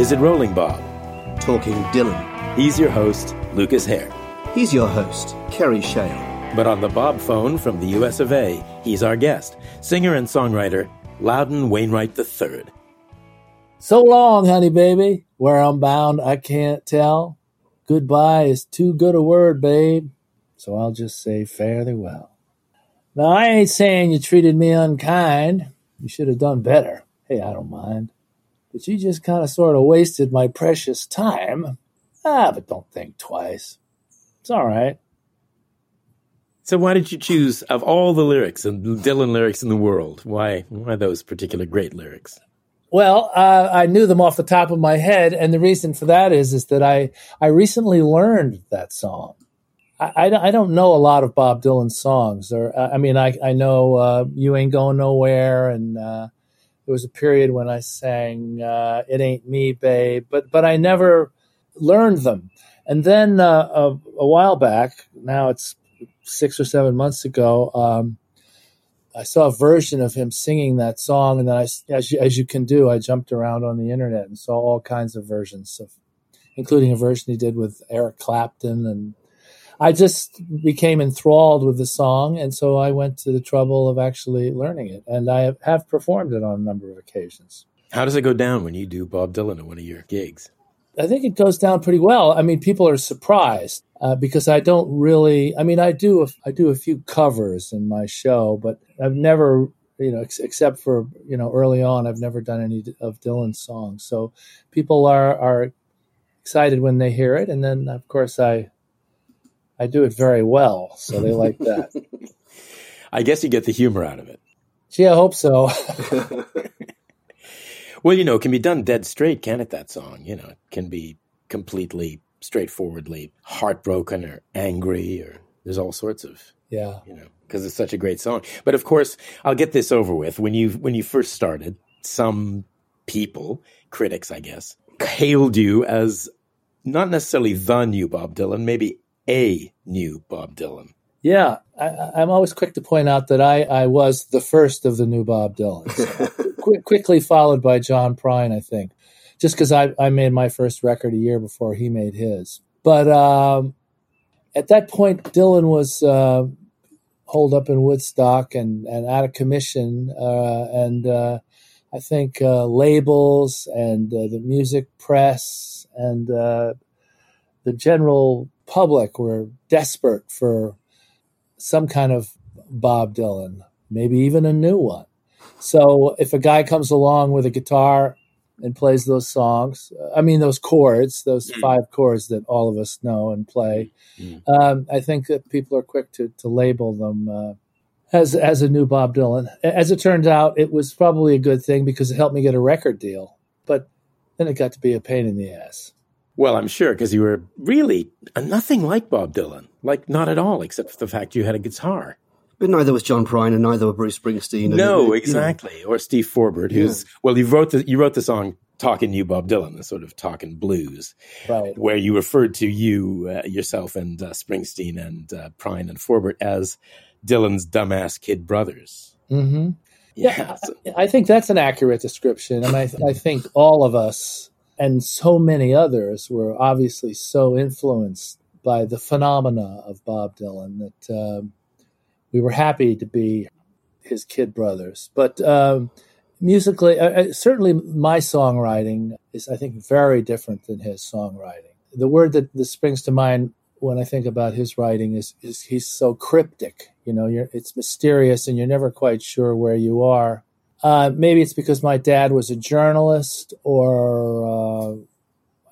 Is It Rolling Bob? Talking Dylan. He's your host, Lucas Hare. He's your host, Kerry Shale. But on the Bob phone from the US of A, he's our guest, singer and songwriter Loudon Wainwright III. So long, honey baby. Where I'm bound, I can't tell. Goodbye is too good a word, babe. So I'll just say fare thee well. Now, I ain't saying you treated me unkind. You should have done better. Hey, I don't mind. But you just kind of sort of wasted my precious time. Ah, but don't think twice. It's all right. So why did you choose of all the lyrics and Dylan lyrics in the world? Why why those particular great lyrics? Well, uh, I knew them off the top of my head, and the reason for that is is that I I recently learned that song. I, I, I don't know a lot of Bob Dylan songs, or uh, I mean, I I know uh, "You Ain't Going Nowhere," and uh, there was a period when I sang uh, "It Ain't Me, Babe," but but I never learned them. And then uh, a, a, while back, now it's six or seven months ago, um, I saw a version of him singing that song, and then I, as you, as you can do, I jumped around on the internet and saw all kinds of versions of, including a version he did with Eric Clapton, and I just became enthralled with the song, and so I went to the trouble of actually learning it, and I have performed it on a number of occasions. How does it go down when you do Bob Dylan at one of your gigs? I think it goes down pretty well. I mean, people are surprised uh, because I don't really. I mean, I do a, I do a few covers in my show, but I've never, you know, ex- except for you know early on, I've never done any of Dylan's songs. So people are are excited when they hear it, and then of course I I do it very well, so they like that. I guess you get the humor out of it. Gee, I hope so. Well, you know, it can be done dead straight, can't it? That song, you know, it can be completely straightforwardly heartbroken or angry, or there's all sorts of yeah, you know, because it's such a great song. But of course, I'll get this over with. When you when you first started, some people, critics, I guess, hailed you as not necessarily the new Bob Dylan, maybe a new Bob Dylan. Yeah, I, am always quick to point out that I, I was the first of the new Bob Dylan. So qu- quickly followed by John Prine, I think, just because I, I made my first record a year before he made his. But um, at that point, Dylan was uh, holed up in Woodstock and, and out of commission. Uh, and uh, I think uh, labels and uh, the music press and uh, the general public were desperate for some kind of Bob Dylan, maybe even a new one. So if a guy comes along with a guitar and plays those songs, I mean those chords, those mm. five chords that all of us know and play, mm. um, I think that people are quick to to label them uh, as as a new Bob Dylan. As it turns out, it was probably a good thing because it helped me get a record deal. But then it got to be a pain in the ass. Well, I'm sure because you were really nothing like Bob Dylan, like not at all, except for the fact you had a guitar. But neither was John Prine, and neither was Bruce Springsteen. No, exactly, or Steve Forbert, who's yeah. well, you wrote the you wrote the song "Talking You, Bob Dylan," the sort of talking blues, right? Where you referred to you uh, yourself and uh, Springsteen and uh, Prine and Forbert as Dylan's dumbass kid brothers. Mm-hmm. Yeah, yeah so. I, I, think that's an accurate description, and I, I think all of us and so many others were obviously so influenced by the phenomena of Bob Dylan that um, we were happy to be his kid brothers. But um, musically, uh, certainly my songwriting is, I think, very different than his songwriting. The word that, that springs to mind when I think about his writing is, is he's so cryptic. You know, it's mysterious and you're never quite sure where you are. Uh, maybe it's because my dad was a journalist, or uh,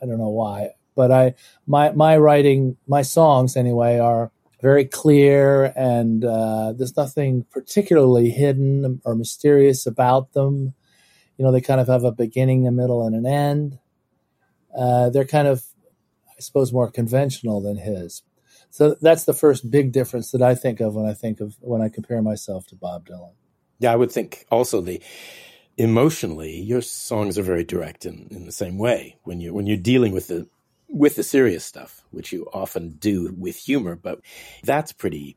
I don't know why. But I, my my writing, my songs anyway, are very clear, and uh, there's nothing particularly hidden or mysterious about them. You know, they kind of have a beginning, a middle, and an end. Uh, they're kind of, I suppose, more conventional than his. So that's the first big difference that I think of when I think of when I compare myself to Bob Dylan. Yeah, I would think also the emotionally, your songs are very direct in, in the same way when you when you're dealing with the with the serious stuff, which you often do with humor, but that's pretty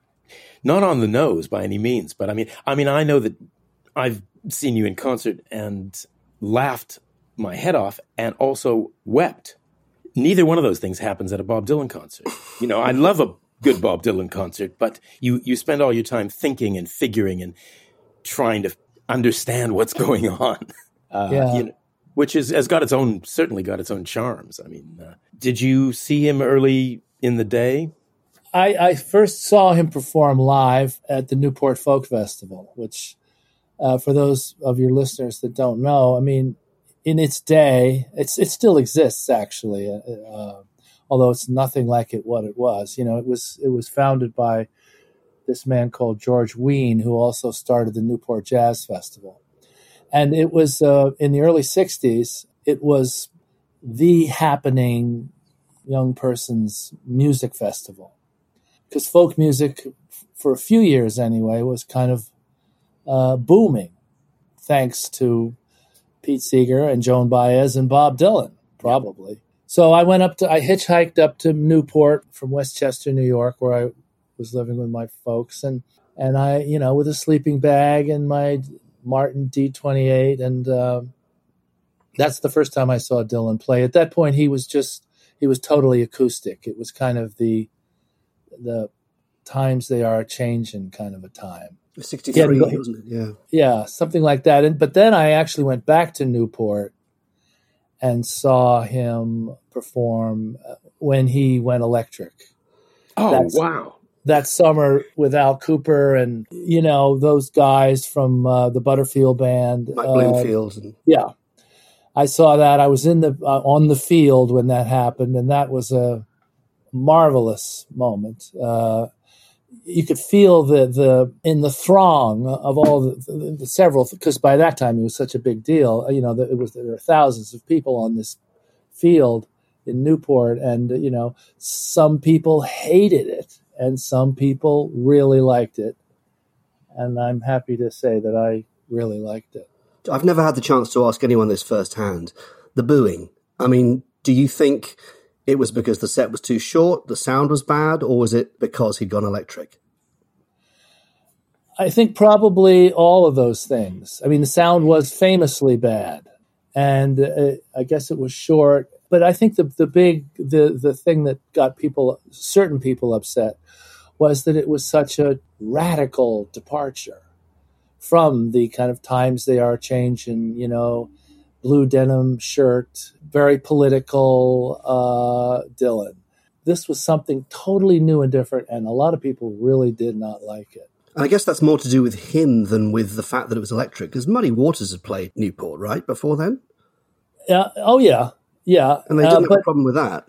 not on the nose by any means. But I mean, I mean, I know that I've seen you in concert and laughed my head off and also wept. Neither one of those things happens at a Bob Dylan concert. You know, I love a good Bob Dylan concert, but you, you spend all your time thinking and figuring and trying to understand what's going on. Uh, yeah. You know, which is, has got its own, certainly got its own charms. I mean, uh, did you see him early in the day? I, I, first saw him perform live at the Newport Folk Festival, which, uh, for those of your listeners that don't know, I mean, in its day, it's it still exists actually, uh, uh, although it's nothing like it what it was. You know, it was it was founded by this man called George Wein, who also started the Newport Jazz Festival, and it was uh, in the early '60s. It was the happening young person's music festival because folk music, for a few years anyway, was kind of uh, booming, thanks to Pete Seeger and Joan Baez and Bob Dylan, probably. So I went up to, I hitchhiked up to Newport from Westchester, New York, where I was living with my folks, and and I, you know, with a sleeping bag and my Martin D28, and uh, that's the first time I saw Dylan play. At that point, he was just he was totally acoustic. It was kind of the the times they are changing kind of a time. 63, yeah, wasn't it? Yeah. Yeah, something like that. And but then I actually went back to Newport and saw him perform uh, when he went electric. Oh, That's, wow. That summer with Al Kooper and you know those guys from uh, the Butterfield band, Mike uh, Bloomfield. And- yeah, I saw that. I was in the uh, on the field when that happened, and that was a marvelous moment. Uh, you could feel the the in the throng of all the, the, the several because by that time it was such a big deal. You know, it was there were thousands of people on this field in Newport, and you know, some people hated it, and some people really liked it, and I'm happy to say that I really liked it. I've never had the chance to ask anyone this firsthand. The booing. I mean, do you think? it was because the set was too short, the sound was bad, or was it because he'd gone electric? I think probably all of those things. I mean, the sound was famously bad, and uh, I guess it was short. But I think the the big the the thing that got people certain people upset was that it was such a radical departure from the kind of times they are changing. You know, blue denim shirt, very political uh, Dylan. This was something totally new and different, and a lot of people really did not like it. And I guess that's more to do with him than with the fact that it was electric, because Muddy Waters had played Newport, right, before then? Yeah. Oh, yeah. Yeah. And they didn't uh, but, have a problem with that.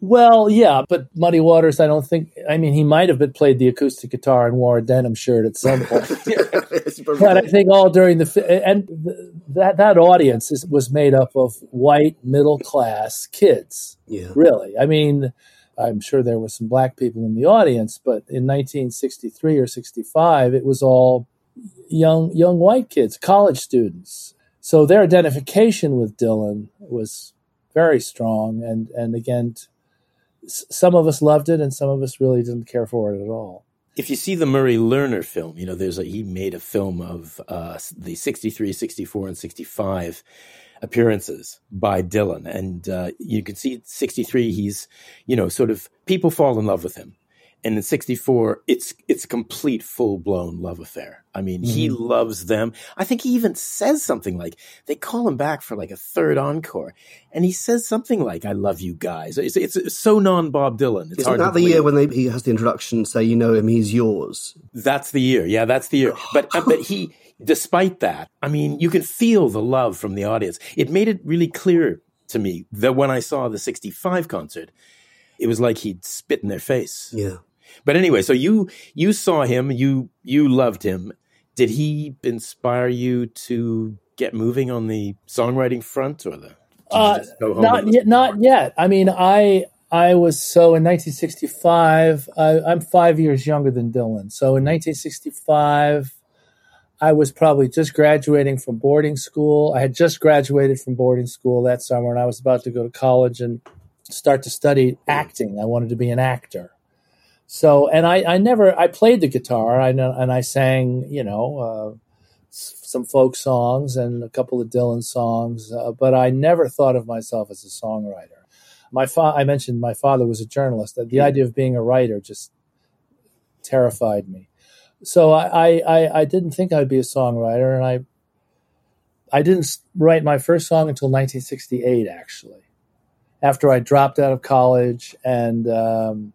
Well, yeah, but Muddy Waters, I don't think. I mean, he might have been played the acoustic guitar and wore a denim shirt at some point. but I think all during the and that that audience is, was made up of white middle class kids. Yeah, really. I mean, I'm sure there were some black people in the audience, but in 1963 or 65, it was all young young white kids, college students. So their identification with Dylan was very strong, and and again some of us loved it and some of us really didn't care for it at all. If you see the Murray Lerner film, you know, there's a, he made a film of uh, the 63, 64, and 65 appearances by Dylan. And uh, you can see 63, he's, you know, sort of people fall in love with him and in 64 it's it's a complete full-blown love affair. I mean mm-hmm. he loves them. I think he even says something like they call him back for like a third encore. And he says something like i love you guys. It's, it's so non-bob dylan. It's isn't that the year when they, he has the introduction say you know him he's yours that's the year. Yeah that's the year. But uh, but he despite that i mean you can feel the love from the audience. It made it really clear to me that when i saw the 65 concert it was like he'd spit in their face. Yeah. But anyway, so you you saw him, you you loved him. Did he inspire you to get moving on the songwriting front, or the? Uh, not yet. Not yet. I mean, I I was so in 1965. I, I'm five years younger than Dylan. So in 1965, I was probably just graduating from boarding school. I had just graduated from boarding school that summer, and I was about to go to college and start to study acting. I wanted to be an actor. So, and I, I never, I played the guitar I, and I sang, you know, uh, some folk songs and a couple of Dylan songs, uh, but I never thought of myself as a songwriter. My fa- I mentioned my father was a journalist. The idea of being a writer just terrified me. So I, I, I didn't think I'd be a songwriter, and I I didn't write my first song until 1968, actually, after I dropped out of college and um,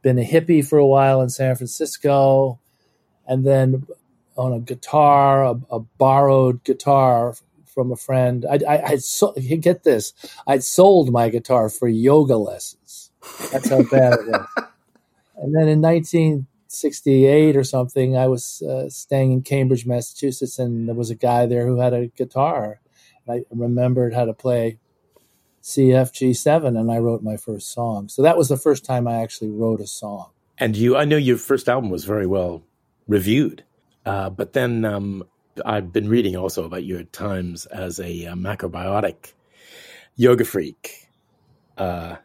been a hippie for a while in San Francisco, and then on a guitar, a, a borrowed guitar from a friend. I, I, I so, get this, I'd sold my guitar for yoga lessons. That's how bad it was. And then in 1968 or something, I was uh, staying in Cambridge, Massachusetts, and there was a guy there who had a guitar. I remembered how to play CFG7, and I wrote my first song. So that was the first time I actually wrote a song. And you, I know your first album was very well reviewed. Uh, but then um, I've been reading also about your times as a uh, macrobiotic yoga freak. Uh,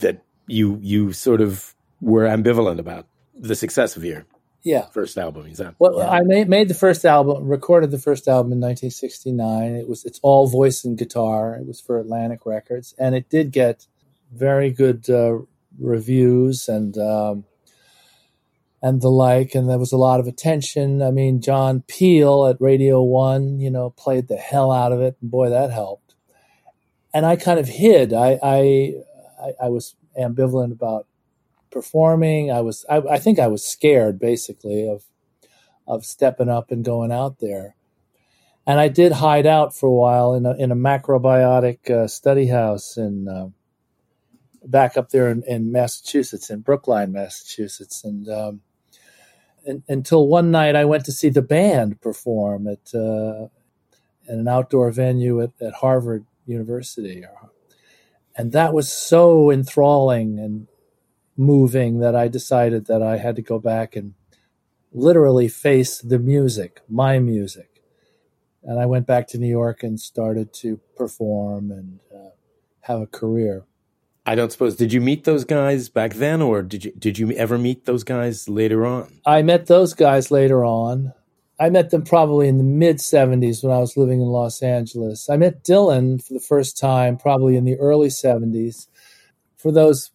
that you you sort of were ambivalent about the success of your yeah first album. Is that well? Yeah. I made made the first album, recorded the first album in 1969. It was it's all voice and guitar. It was for Atlantic Records, and it did get very good uh, reviews and. Um, and the like. And there was a lot of attention. I mean, John Peel at Radio One, you know, played the hell out of it. And boy, that helped. And I kind of hid. I, I, I, was ambivalent about performing. I was, I, I, think I was scared basically of, of stepping up and going out there. And I did hide out for a while in a, in a macrobiotic uh, study house in, uh, back up there in, in, Massachusetts, in Brookline, Massachusetts. And, um, until one night I went to see the band perform at, uh, at an outdoor venue at, at Harvard University. And that was so enthralling and moving that I decided that I had to go back and literally face the music, my music. And I went back to New York and started to perform and uh, have a career. I don't suppose. Did you meet those guys back then, or did you did you ever meet those guys later on? I met those guys later on. I met them probably in the mid '70s when I was living in Los Angeles. I met Dylan for the first time probably in the early '70s. For those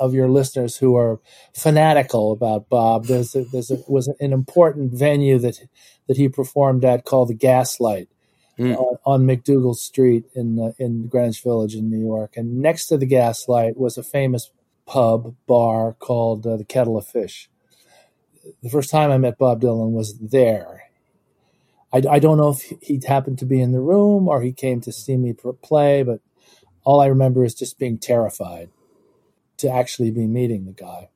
of your listeners who are fanatical about Bob, there's a, there's a, was an important venue that that he performed at called the Gaslight mm. uh, on MacDougal Street in uh, in Greenwich Village in New York. And next to the Gaslight was a famous pub bar called uh, the Kettle of Fish. The first time I met Bob Dylan was there. I, I don't know if he happened to be in the room or he came to see me play, but all I remember is just being terrified to actually be meeting the guy.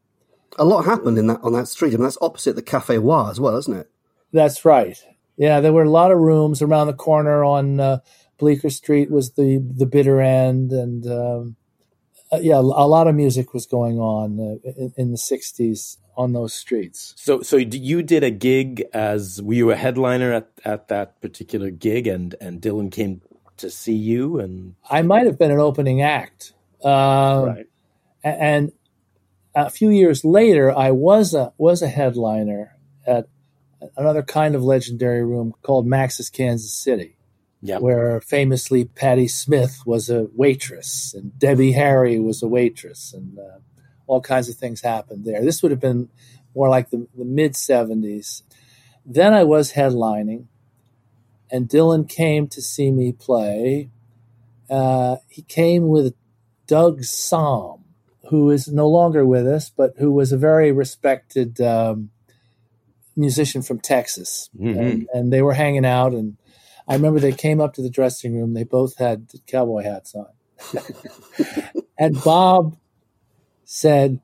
A lot happened in that on that street. I mean, that's opposite the Cafe Wha as well, isn't it? That's right. Yeah, there were a lot of rooms around the corner on uh, Bleecker Street was the the bitter end, and um, uh, yeah, a lot of music was going on uh, in, in, the '60s on those streets. So, so you did a gig as were you a headliner at, at that particular gig, and and Dylan came to see you, and I might have been an opening act, uh, right? And a few years later, I was a was a headliner at another kind of legendary room called Max's Kansas City, yep. where famously Patti Smith was a waitress and Debbie Harry was a waitress, and uh, all kinds of things happened there. This would have been more like the, the mid 70s. Then I was headlining, and Dylan came to see me play. Uh, he came with Doug Sahm, who is no longer with us, but who was a very respected um, musician from Texas, mm-hmm. and, and, they were hanging out. And I remember they came up to the dressing room. They both had cowboy hats on, and Bob said,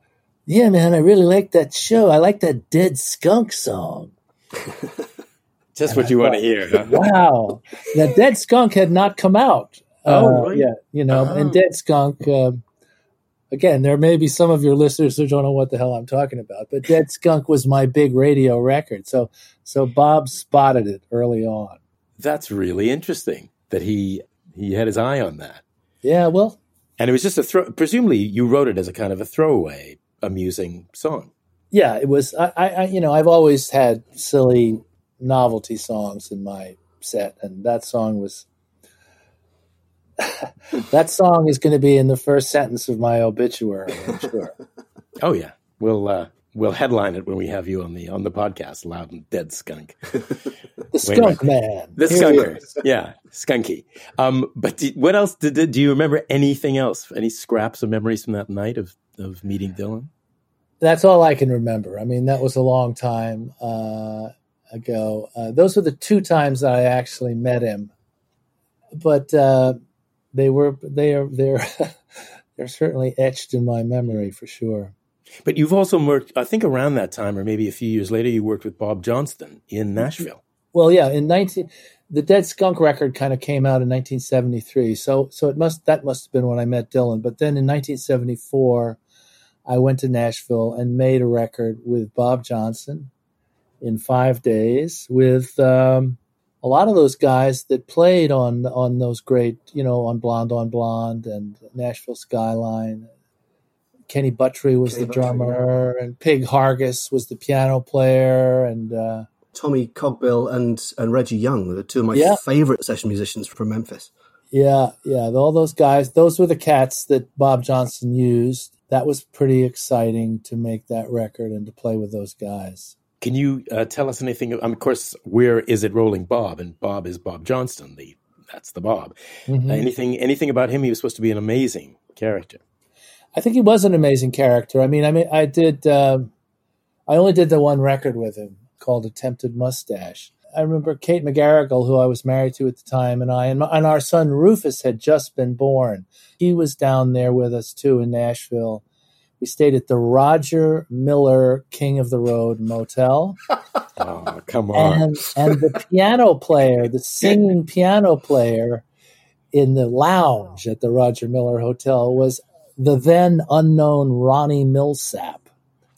"Yeah, man, I really like that show. I like that Dead Skunk song." Just what you want to hear. Huh? Wow, that Dead Skunk had not come out. Oh, uh, yeah, you know, and oh. Dead Skunk. Uh, again, there may be some of your listeners who don't know what the hell I'm talking about, but Dead Skunk was my big radio record. So, so Bob spotted it early on. That's really interesting that he he had his eye on that. Yeah, well, and it was just a throw. Presumably, you wrote it as a kind of a throwaway, amusing song. Yeah, it was. I, I you know, I've always had silly novelty songs in my set, and that song was. that song is going to be in the first sentence of my obituary. I'm sure. oh yeah, we'll uh, we'll headline it when we have you on the on the podcast. Loudon dead skunk, the skunk man, the skunker, yeah, skunky. Um, but did, what else did, did do you remember? Anything else? Any scraps of memories from that night of of meeting Dylan? That's all I can remember. I mean, that was a long time uh, ago. Uh, those were the two times that I actually met him, but uh, they were they are they're they're certainly etched in my memory for sure. But you've also worked, I think, around that time, or maybe a few years later, you worked with Bob Johnston in Nashville. Well, yeah, in nineteen, the Dead Skunk record kind of came out in 1973, so so it must that must have been when I met Dylan. But then in 1974, I went to Nashville and made a record with Bob Johnston in five days with um, a lot of those guys that played on on those great, you know, on Blonde on Blonde and Nashville Skyline Kenny Buttrey was Kenny the drummer, yeah. and Pig Hargis was the piano player, and uh, Tommy Cogbill and and Reggie Young, the two of my yeah. favorite session musicians from Memphis. Yeah, yeah, all those guys. Those were the cats that Bob Johnston used. That was pretty exciting to make that record and to play with those guys. Can you uh, tell us anything? Um, of course, where is it rolling Bob? And Bob is Bob Johnston. The that's the Bob. Mm-hmm. Uh, anything anything about him? He was supposed to be an amazing character. I think he was an amazing character. I mean, I mean, I did. Uh, I only did the one record with him called "Attempted Mustache." I remember Kate McGarrigle, who I was married to at the time, and I and, my, and our son Rufus had just been born. He was down there with us too in Nashville. We stayed at the Roger Miller King of the Road Motel. oh, come on! And, and the piano player, the singing piano player in the lounge at the Roger Miller Hotel was the then unknown Ronnie Milsap.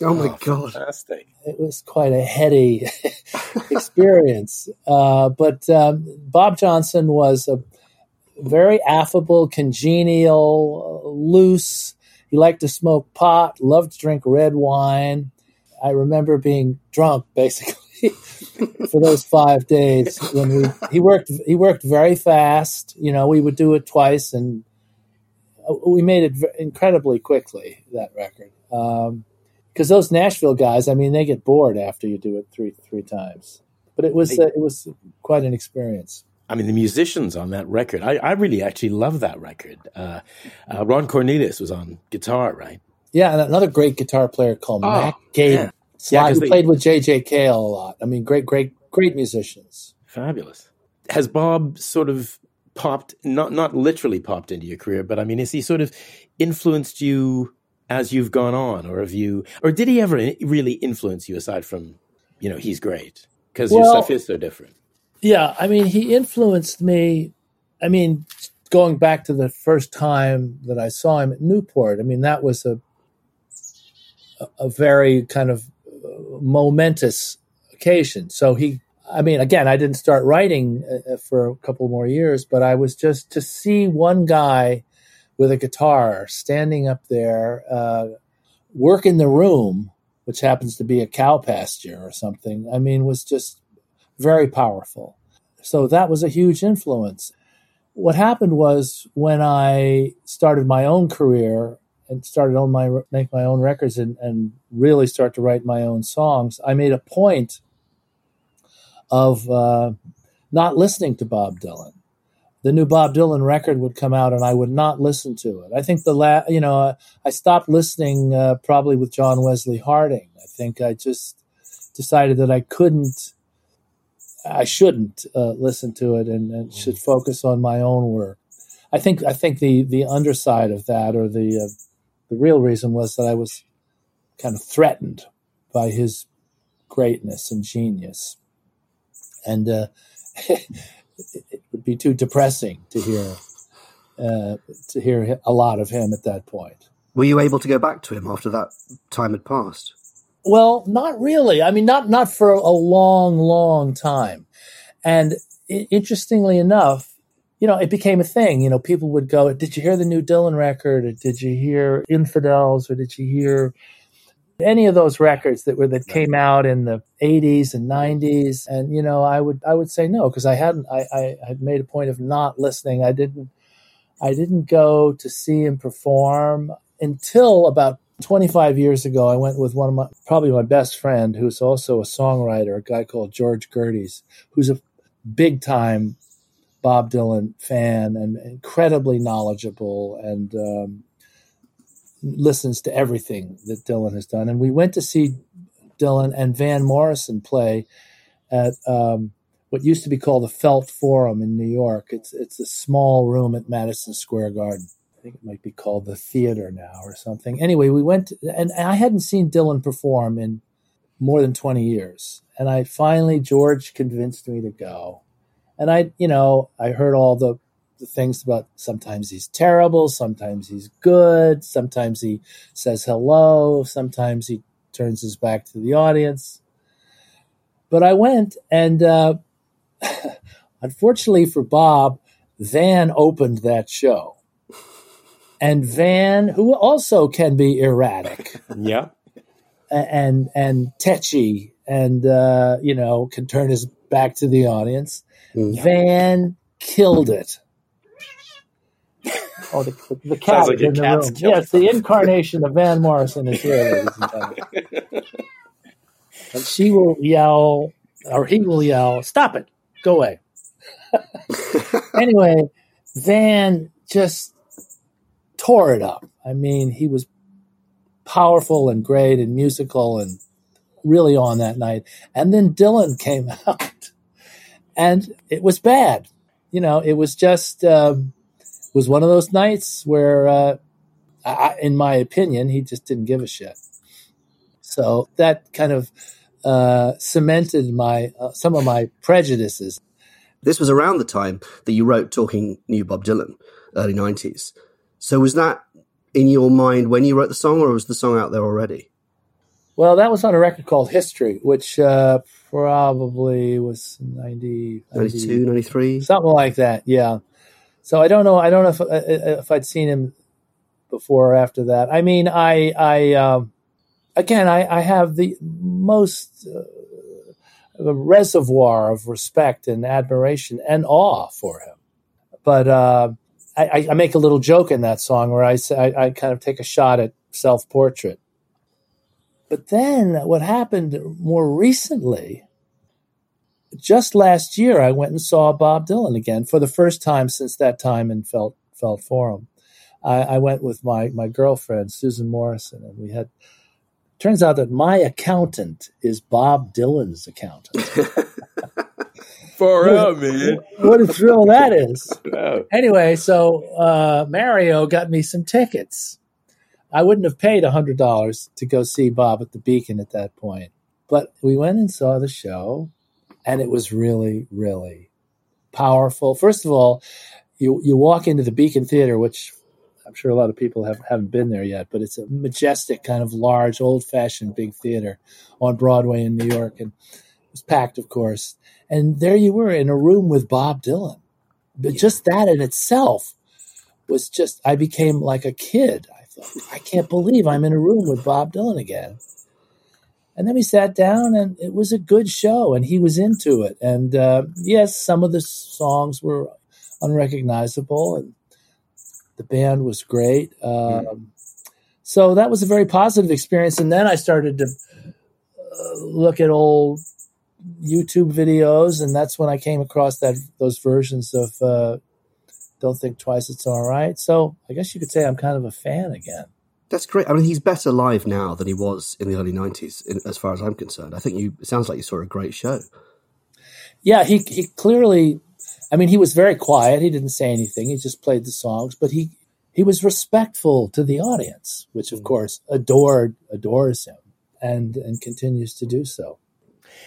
Oh my oh, god! Fantastic! It was quite a heady experience. Uh, but um, Bob Johnston was a very affable, congenial, uh, loose. He liked to smoke pot, loved to drink red wine. I remember being drunk basically for those five days when we he worked he worked very fast. You know, we would do it twice and we made it incredibly quickly that record because um, those Nashville guys, I mean, they get bored after you do it three three times. But it was uh, it was quite an experience. I mean, the musicians on that record, I, I really actually love that record. Uh, uh, Ron Cornelius was on guitar, right? Yeah, and another great guitar player called oh, Mac Gayden. Yeah, yeah who they, played with J.J. Cale a lot. I mean, great, great, great musicians. Fabulous. Has Bob sort of popped not not literally popped into your career, but I mean, has he sort of influenced you as you've gone on, or have you, or did he ever really influence you aside from, you know, he's great because well, your stuff is so different. Yeah, I mean, he influenced me. I mean, going back to the first time that I saw him at Newport, I mean, that was a a very kind of momentous occasion. So he I mean, again, I didn't start writing uh, uh, for a couple more years, but I was just to see one guy with a guitar standing up there, uh, work in the room, which happens to be a cow pasture or something. I mean, was just very powerful. So that was a huge influence. What happened was when I started my own career and started on my make my own records and, and really start to write my own songs, I made a point of uh, not listening to Bob Dylan. The new Bob Dylan record would come out, and I would not listen to it. I think the la- you know, uh, I stopped listening uh, probably with John Wesley Harding. I think I just decided that I couldn't, I shouldn't uh, listen to it, and, and, should focus on my own work. I think I think the the underside of that, or the uh, the real reason, was that I was kind of threatened by his greatness and genius and uh, it would be too depressing to hear uh, to hear a lot of him at that point. Were you able to go back to him after that time had passed? Well, not really. I mean, not not for a long, long time. And interestingly enough, you know, it became a thing. You know, people would go, "Did you hear the new Dylan record? Or did you hear Infidels? Or did you hear any of those records that were that came out in the 80s and 90s and you know i would i would say no because i hadn't I, I had made a point of not listening i didn't i didn't go to see him perform until about 25 years ago i went with one of my probably my best friend who's also a songwriter a guy called george Gerdes, who's a big time bob dylan fan and incredibly knowledgeable and um, listens to everything that Dylan has done. And we went to see Dylan and Van Morrison play at um, what used to be called the Felt Forum in New York. It's it's a small room at Madison Square Garden. I think it might be called the theater now or something. Anyway, we went and I hadn't seen Dylan perform in more than 20 years. And I finally George convinced me to go. And I, you know, I heard all the the things about sometimes he's terrible, sometimes he's good, sometimes he says hello, sometimes he turns his back to the audience. But I went, and uh, unfortunately for Bob, Van opened that show. And Van, who also can be erratic, yeah, and and tetchy, and uh, you know can turn his back to the audience. Mm. Van killed it. Oh, the, the cat like in the room. Yes, the incarnation of Van Morrison is here, ladies and gentlemen. and she will yell, or he will yell, "Stop it! Go away!" anyway, Van just tore it up. I mean, he was powerful and great and musical and really on that night. And then Dylan came out, and it was bad. You know, it was just. Um, was one of those nights where, uh, I, in my opinion, he just didn't give a shit. So that kind of uh, cemented my uh, some of my prejudices. This was around the time that you wrote "Talking New Bob Dylan," early '90s. So was that in your mind when you wrote the song, or was the song out there already? Well, that was on a record called History, which uh, probably was 90, 92, 93. Something like that, yeah. So I don't know. I don't know if uh, uh, if I'd seen him before or after that. I mean, I I um, again I, I have the most uh, reservoir of respect and admiration and awe for him. But uh, I, I, make a little joke in that song where I I, I kind of take a shot at self portrait. But then what happened more recently just last year, I went and saw Bob Dylan again for the first time since that time in Felt Felt Forum. I, I went with my my girlfriend Susan Morrison, and we had. Turns out that my accountant is Bob Dylan's accountant. Far out, man. What a thrill that is. Anyway, so uh, Mario got me some tickets. I wouldn't have paid $100 to go see Bob at the Beacon at that point. But we went and saw the show and it was really, really powerful. First of all, you you walk into the Beacon Theater, which I'm sure a lot of people have, haven't been there yet, but it's a majestic, kind of large, old fashioned big theater on Broadway in New York. And it was packed, of course. And there you were in a room with Bob Dylan. But just that in itself was just, I became like a kid. I thought, I can't believe I'm in a room with Bob Dylan again. And then we sat down, and it was a good show, and he was into it. And uh, yes, some of the songs were unrecognizable, and the band was great. Um, So that was a very positive experience. And then I started to uh, look at old YouTube videos, and that's when I came across that those versions of uh, "Don't Think Twice, It's All Right." So I guess you could say I'm kind of a fan again. That's great. I mean, he's better live now than he was in the early '90s, in, as far as I'm concerned. I think you. It sounds like you saw a great show. Yeah, he he clearly. I mean, he was very quiet. He didn't say anything. He just played the songs, but he he was respectful to the audience, which of mm. course adored adores him and and continues to do so.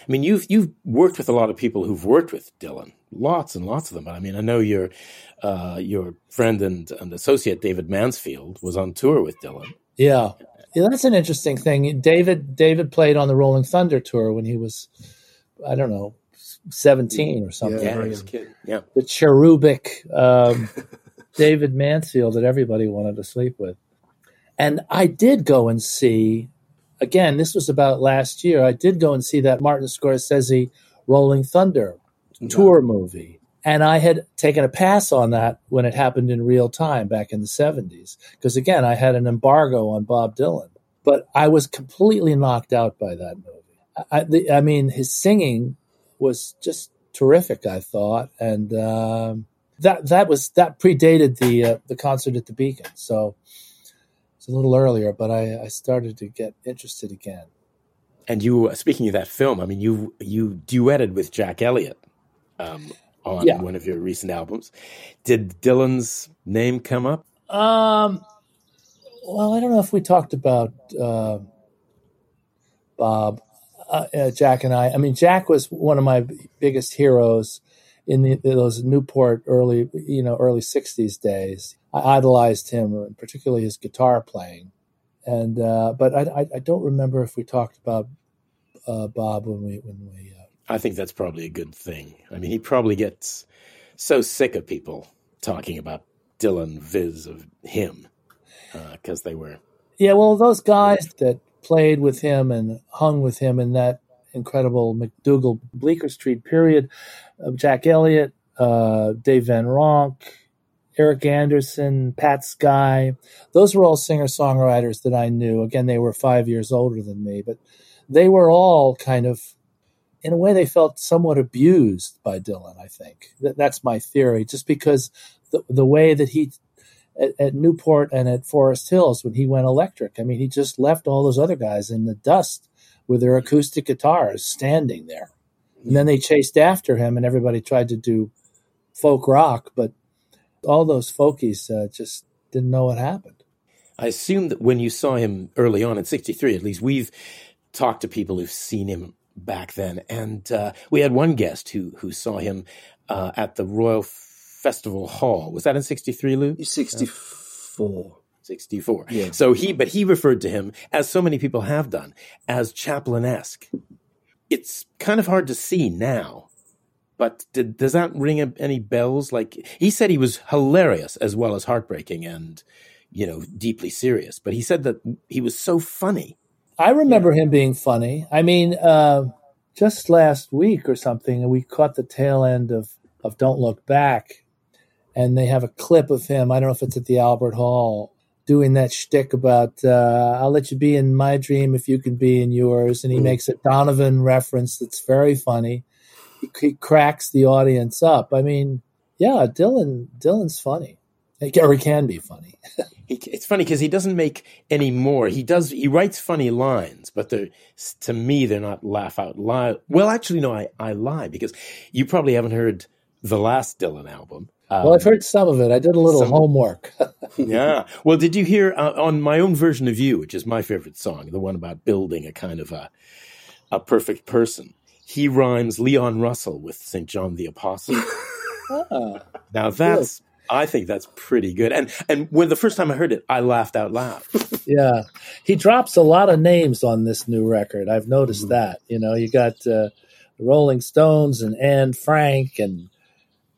I mean, you've you've worked with a lot of people who've worked with Dylan, lots and lots of them. But I mean, I know your uh, your friend and, and associate David Mansfield was on tour with Dylan. Yeah. yeah, that's an interesting thing. David David played on the Rolling Thunder tour when he was, I don't know, seventeen or something. Yeah, he was a kid. Yeah, the cherubic um, David Mansfield that everybody wanted to sleep with. And I did go and see again, this was about last year. I did go and see that Martin Scorsese Rolling Thunder tour movie. And I had taken a pass on that when it happened in real time back in the 70s. Because again, I had an embargo on Bob Dylan. But I was completely knocked out by that movie. I, the, I mean, his singing was just terrific, I thought. And um, that that was that predated the uh, the concert at the Beacon. So it's a little earlier, but I, I started to get interested again. And you, speaking of that film, I mean, you you duetted with Jack Elliott um, on yeah. one of your recent albums. Did Dylan's name come up? Um, well, I don't know if we talked about uh, Bob, uh, uh, Jack, and I. I mean, Jack was one of my biggest heroes in the, those Newport early, you know, early '60s days. I idolized him, particularly his guitar playing. And uh, but I, I don't remember if we talked about uh, Bob when we when we. Uh, I think that's probably a good thing. I mean, he probably gets so sick of people talking about Dylan Viz of him because uh, they were. Yeah, well, those guys that played with him and hung with him in that incredible MacDougal Bleecker Street period, of Jack Elliott, uh, Dave Van Ronk, Eric Andersen, Pat Sky. Those were all singer songwriters that I knew. Again, they were five years older than me, but they were all kind of, in a way, they felt somewhat abused by Dylan. I think that, that's my theory. Just because the the way that he at, at, Newport and at Forest Hills when he went electric, I mean, he just left all those other guys in the dust with their acoustic guitars standing there. And then they chased after him, and everybody tried to do folk rock, but all those folkies uh, just didn't know what happened. I assume that when you saw him early on in '63, at least we've talked to people who've seen him back then, and uh, we had one guest who who saw him uh, at the Royal Festival Hall. Was that in '63, Lou? '64. 64. Yeah. So he, but he referred to him, as so many people have done, as Chaplin-esque. It's kind of hard to see now but did, does that ring any bells? Like he said, he was hilarious as well as heartbreaking and you know deeply serious. But he said that he was so funny. I remember yeah. him being funny. I mean, uh, just last week or something, we caught the tail end of of Don't Look Back, and they have a clip of him. I don't know if it's at the Albert Hall doing that shtick about uh, "I'll let you be in my dream if you can be in yours," and he mm. makes a Donovan reference that's very funny he, cracks the audience up. I mean, yeah, Dylan Dylan's funny. Or he can be funny. he, it's funny because he doesn't make any more. He does. He writes funny lines, but they're to me they're not laugh out loud. Well, actually, no, I I lie because you probably haven't heard the last Dylan album. Um, well, I've heard some of it. I did a little some, homework. yeah. Well, did you hear uh, on my own version of you, which is my favorite song, the one about building a kind of a a perfect person? He rhymes Leon Russell with St. John the Apostle. ah, now that's good. I think that's pretty good. And and when the first time I heard it, I laughed out loud. yeah, he drops a lot of names on this new record. I've noticed mm-hmm. that. You know, you got uh, Rolling Stones and Anne Frank and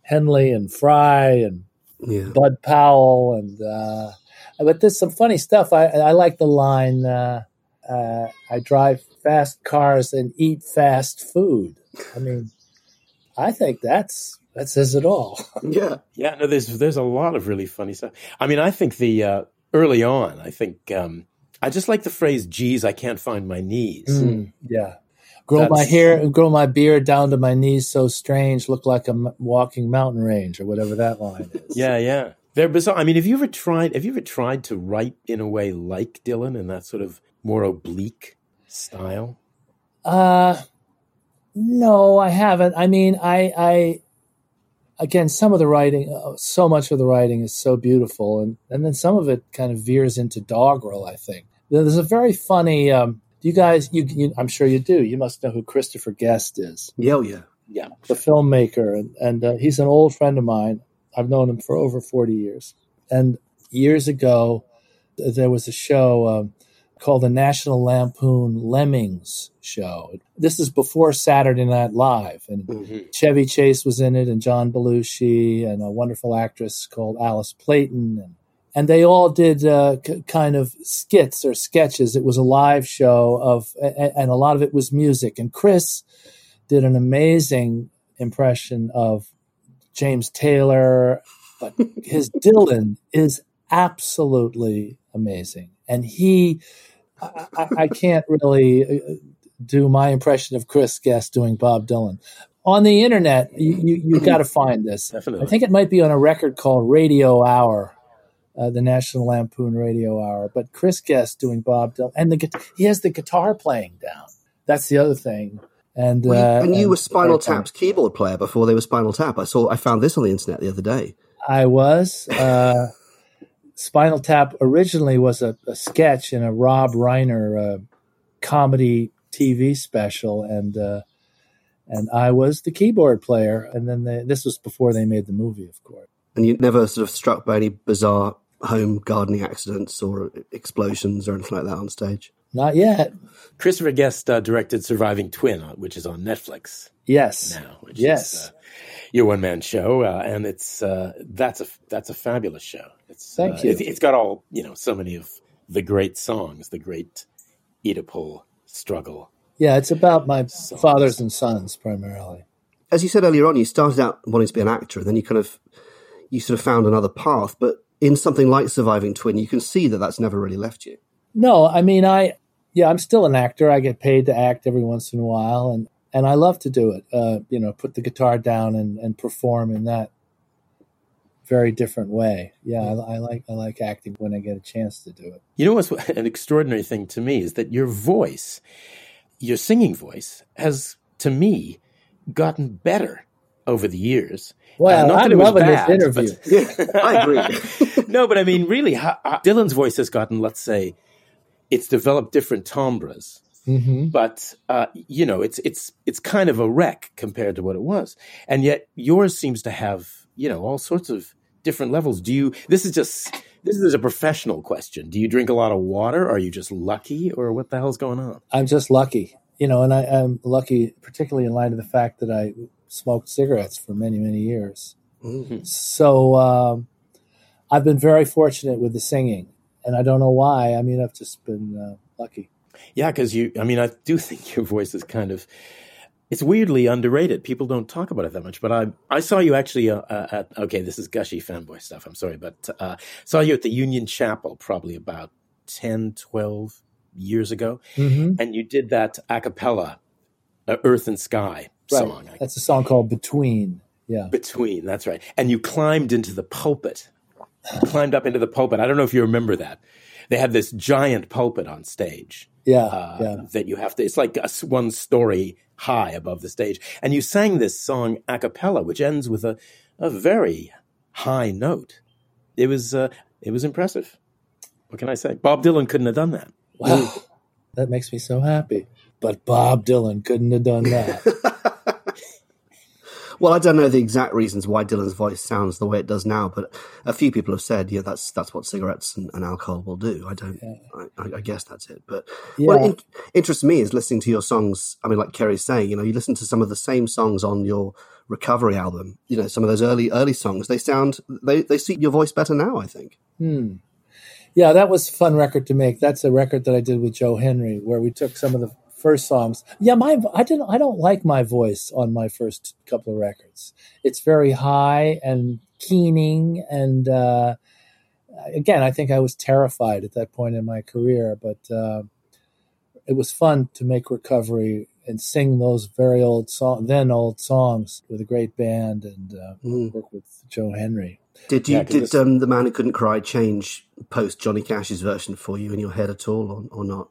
Henley and Frey and yeah. Bud Powell and. Uh, but there's some funny stuff. I, I like the line. Uh, uh, I drive fast cars and eat fast food. I mean, I think that's that says it all. yeah, yeah. No, there's there's a lot of really funny stuff. I mean, I think the uh, early on, I think um, I just like the phrase "Geez, I can't find my knees." Mm, yeah. Grow That's, my hair, grow my beard down to my knees, so strange, look like a walking mountain range, or whatever that line is. yeah, yeah, they're bizarre. I mean, have you ever tried? Have you ever tried to write in a way like Dylan and that sort of more oblique style? Uh, no, I haven't. I mean, I, I, again, some of the writing, uh, so much of the writing is so beautiful, and and then some of it kind of veers into doggerel. I think there's a very funny. Um, you guys, you, you, I'm sure you do. You must know who Christopher Guest is. Yeah, yeah, yeah, the filmmaker, and and uh, he's an old friend of mine. I've known him for over 40 years, and years ago there was a show. Um, called the National Lampoon Lemmings show. This is before Saturday Night Live, and mm-hmm. Chevy Chase was in it, and John Belushi, and a wonderful actress called Alice Playten, and and they all did uh, c- kind of skits or sketches. It was a live show of, and a lot of it was music. And Chris did an amazing impression of James Taylor, but his Dylan is absolutely amazing. And he, I, I can't really uh, do my impression of Chris Guest doing Bob Dylan. On the internet, you, you, you got to find this. Definitely. I think it might be on a record called Radio Hour, uh, the National Lampoon Radio Hour. But Chris Guest doing Bob Dylan, and the he has the guitar playing down. That's the other thing. And Well, you- uh, and you and were Spinal guitar. Tap's keyboard player before they were Spinal Tap. I saw, I found this on the internet the other day. I was. Uh, Spinal Tap originally was a, a sketch in a Rob Reiner uh, comedy TV special, and uh, and I was the keyboard player. And then they, this was before they made the movie, of course. And you never sort of struck by any bizarre home gardening accidents or explosions or anything like that on stage. Not yet. Christopher Guest uh, directed Surviving Twin, uh, which is on Netflix Yes. now. Which Yes. is uh, your one man show, uh, and it's uh, that's a that's a fabulous show. It's Thank uh, you. It, it's got all you know, so many of the great songs, the great Oedipal struggle. Yeah, it's about my fathers and sons primarily. As you said earlier on, you started out wanting to be an actor, and then you kind of you sort of found another path. But in something like Surviving Twin, you can see that that's never really left you. No, I mean, I yeah, I'm still an actor. I get paid to act every once in a while, and and I love to do it. Uh, you know, put the guitar down and and perform in that very different way. Yeah, I, I like I like acting when I get a chance to do it. You know what's an extraordinary thing to me is that your voice, your singing voice, has to me gotten better over the years. Well, Uh, not that I'm it was loving bad, this interview. Yeah, I agree. no, but I mean, really, how, how- Dylan's voice has gotten, let's say, it's developed different timbres, hmm but uh, you know, it's it's it's kind of a wreck compared to what it was, and yet yours seems to have you know all sorts of different levels. Do you? This is just this is a professional question. Do you drink a lot of water? Are you just lucky, or what the hell's going on? I'm just lucky, you know, and I, I'm lucky, particularly in light of the fact that I smoked cigarettes for many many years. Mm. So um, I've been very fortunate with the singing, and I don't know why. I mean, I've just been uh, lucky. Yeah, because you, I mean, I do think your voice is kind of, it's weirdly underrated. People don't talk about it that much. But I, I saw you actually uh, uh, at, okay, this is gushy fanboy stuff. I'm sorry, but uh, saw you at the Union Chapel probably about 10, 12 years ago. hmm And you did that a cappella, uh, Earth and Sky song. That's a song called Between. Yeah. Between, that's right. And you climbed into the pulpit, climbed up into the pulpit. I don't know if you remember that. They had this giant pulpit on stage. Yeah. uh, yeah. that you have to. It's like a one story high above the stage, and you sang this song a cappella, which ends with a a very high note. It was uh, it was impressive. What can I say? Bob Dylan couldn't have done that. Wow. that makes me so happy. But Bob Dylan couldn't have done that. Well, I don't know the exact reasons why Dylan's voice sounds the way it does now, but a few people have said, yeah, that's that's what cigarettes and, and alcohol will do. I don't, I, I, I guess that's it. But what in, interests me is listening to your songs. I mean, like Kerry's saying, you know, you listen to some of the same songs on your recovery album. You know, some of those early early songs. They sound they they suit your voice better now. I think. Hmm. Yeah, that was a fun record to make. That's a record that I did with Joe Henry, where we took some of the first songs. Yeah, my I didn't I don't like my voice on my first couple of records. It's very high and keening, and uh, again, I think I was terrified at that point in my career, but uh, it was fun to make recovery and sing those very old song, then old songs with a great band and uh, Mm. work with Joe Henry. Did you Yeah, did this- um, the man who couldn't cry change post Johnny Cash's version for you in your head at all, or, or not?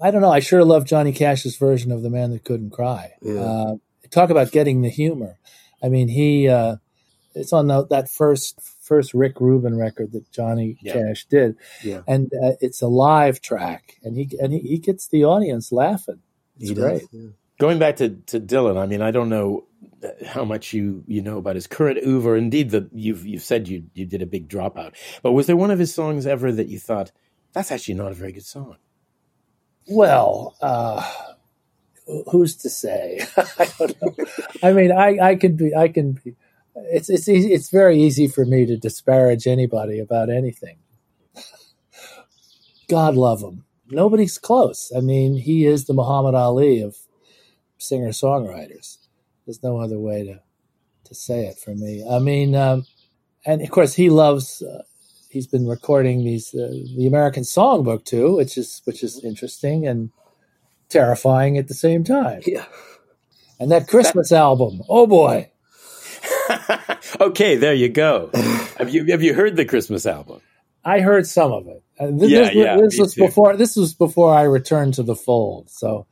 I don't know. I sure love Johnny Cash's version of "The Man That Couldn't Cry." Yeah. Uh, talk about getting the humor. I mean, he uh, it's on the, that first first Rick Rubin record that Johnny Yeah. Cash did, Yeah. and uh, it's a live track, and he and he, he gets the audience laughing. It's He great. does, yeah. Going back to, to Dylan, I mean, I don't know how much you, you know about his current oeuvre. Indeed, the you've you've said you you did a big dropout, but was there one of his songs ever that you thought that's actually not a very good song? Well, uh, who's to say? I don't know. I mean, I, I could be, I can be. It's it's easy, it's very easy for me to disparage anybody about anything. God love him. Nobody's close. I mean, he is the Muhammad Ali of singer songwriters. There's no other way to to say it for me. I mean, um, and of course, he loves. Uh, he's been recording these uh, the American Songbook too, which is which is interesting and terrifying at the same time. Yeah. And that Christmas that- album, oh boy. okay, there you go. have you have you heard the Christmas album? I heard some of it. Uh, this, yeah, this, yeah, this was too. before this was before I returned to the fold. So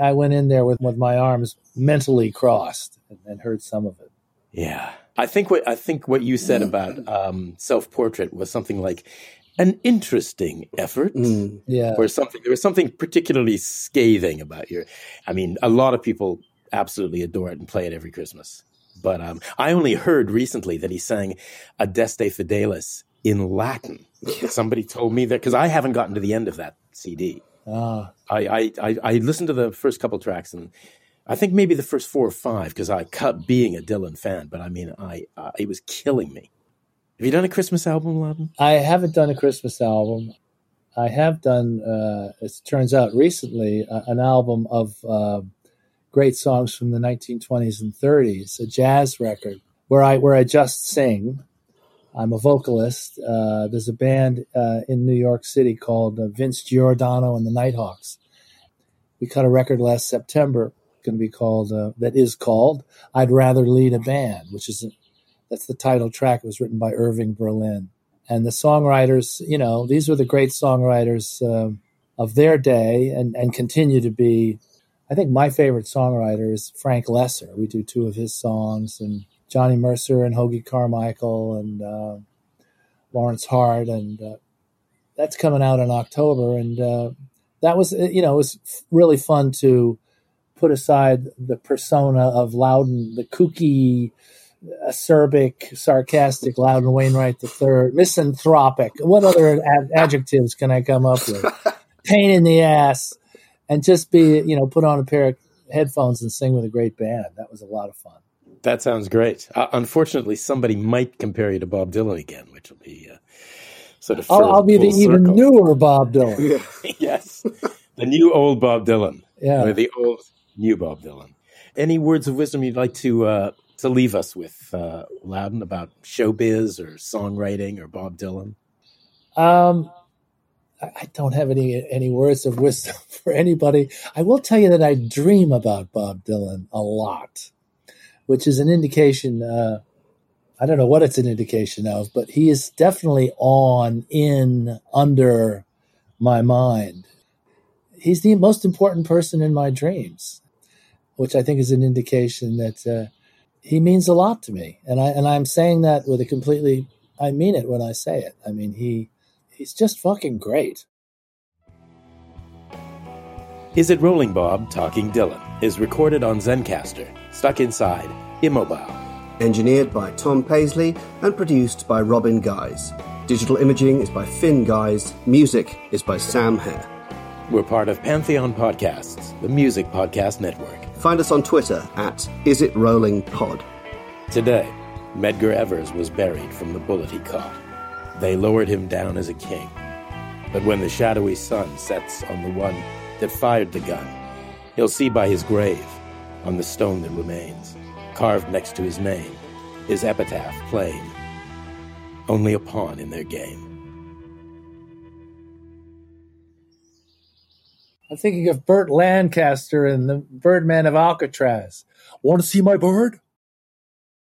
I went in there with, with my arms mentally crossed and, and heard some of it. Yeah. I think what I think what you said about um, self portrait was something like an interesting effort. Mm, yeah. Or something there was something particularly scathing about your I mean, a lot of people absolutely adore it and play it every Christmas. But um, I only heard recently that he sang Adeste Fideles in Latin. Somebody told me that because I haven't gotten to the end of that CD. Ah. I, I, I, listened to the first couple tracks and I think maybe the first four or five because I cut being a Dylan fan, but I mean, I uh, it was killing me. Have you done a Christmas album, Loudon? I haven't done a Christmas album. I have done, uh, it turns out, recently uh, an album of uh, great songs from the 1920s and 30s, a jazz record where I where I just sing. I'm a vocalist. Uh, there's a band uh, in New York City called uh, Vince Giordano and the Nighthawks. We cut a record last September, to be called uh, that is called "I'd Rather Lead a Band," which is that's the title track. It was written by Irving Berlin, and the songwriters. You know, these were the great songwriters uh, of their day, and and continue to be I think my favorite songwriter is Frank Loesser. We do two of his songs, and Johnny Mercer and Hoagy Carmichael and uh, Lorenz Hart, and uh, that's coming out in October. And uh, that was, you know, it was really fun to put aside the persona of Loudon, the kooky, acerbic, sarcastic Loudon Wainwright III, misanthropic. What other ad- adjectives can I come up with? Pain in the ass and just be, you know, put on a pair of headphones and sing with a great band. That was a lot of fun. That sounds great. Uh, unfortunately, somebody might compare you to Bob Dylan again, which will be uh, sort of. I'll, I'll be the circle. even newer Bob Dylan. yes, the new old Bob Dylan. Yeah, the old new Bob Dylan. Any words of wisdom you'd like to uh, to leave us with, uh, Loudon, about showbiz or songwriting or Bob Dylan? Um, I don't have any any words of wisdom for anybody. I will tell you that I dream about Bob Dylan a lot, which is an indication. Uh, I don't know what it's an indication of, but he is definitely on, in, under my mind. He's the most important person in my dreams, which I think is an indication that uh, he means a lot to me. And I and I'm saying that with a completely. I mean it when I say it. I mean he he's just fucking great. Is It Rolling Bob Talking Dylan is recorded on Zencastr, stuck inside, immobile. Engineered by Tom Paisley and produced by Robin Guys. Digital imaging is by Finn Guys. Music is by Sam Hare. We're part of Pantheon Podcasts, the music podcast network. Find us on Twitter at Is It Rolling Pod. Today, Medgar Evers was buried from the bullet he caught. They lowered him down as a king. But when the shadowy sun sets on the one that fired the gun, he'll see by his grave, on the stone that remains, carved next to his name, his epitaph plain, only a pawn in their game. I'm thinking of Burt Lancaster and the Birdman of Alcatraz. Want to see my bird?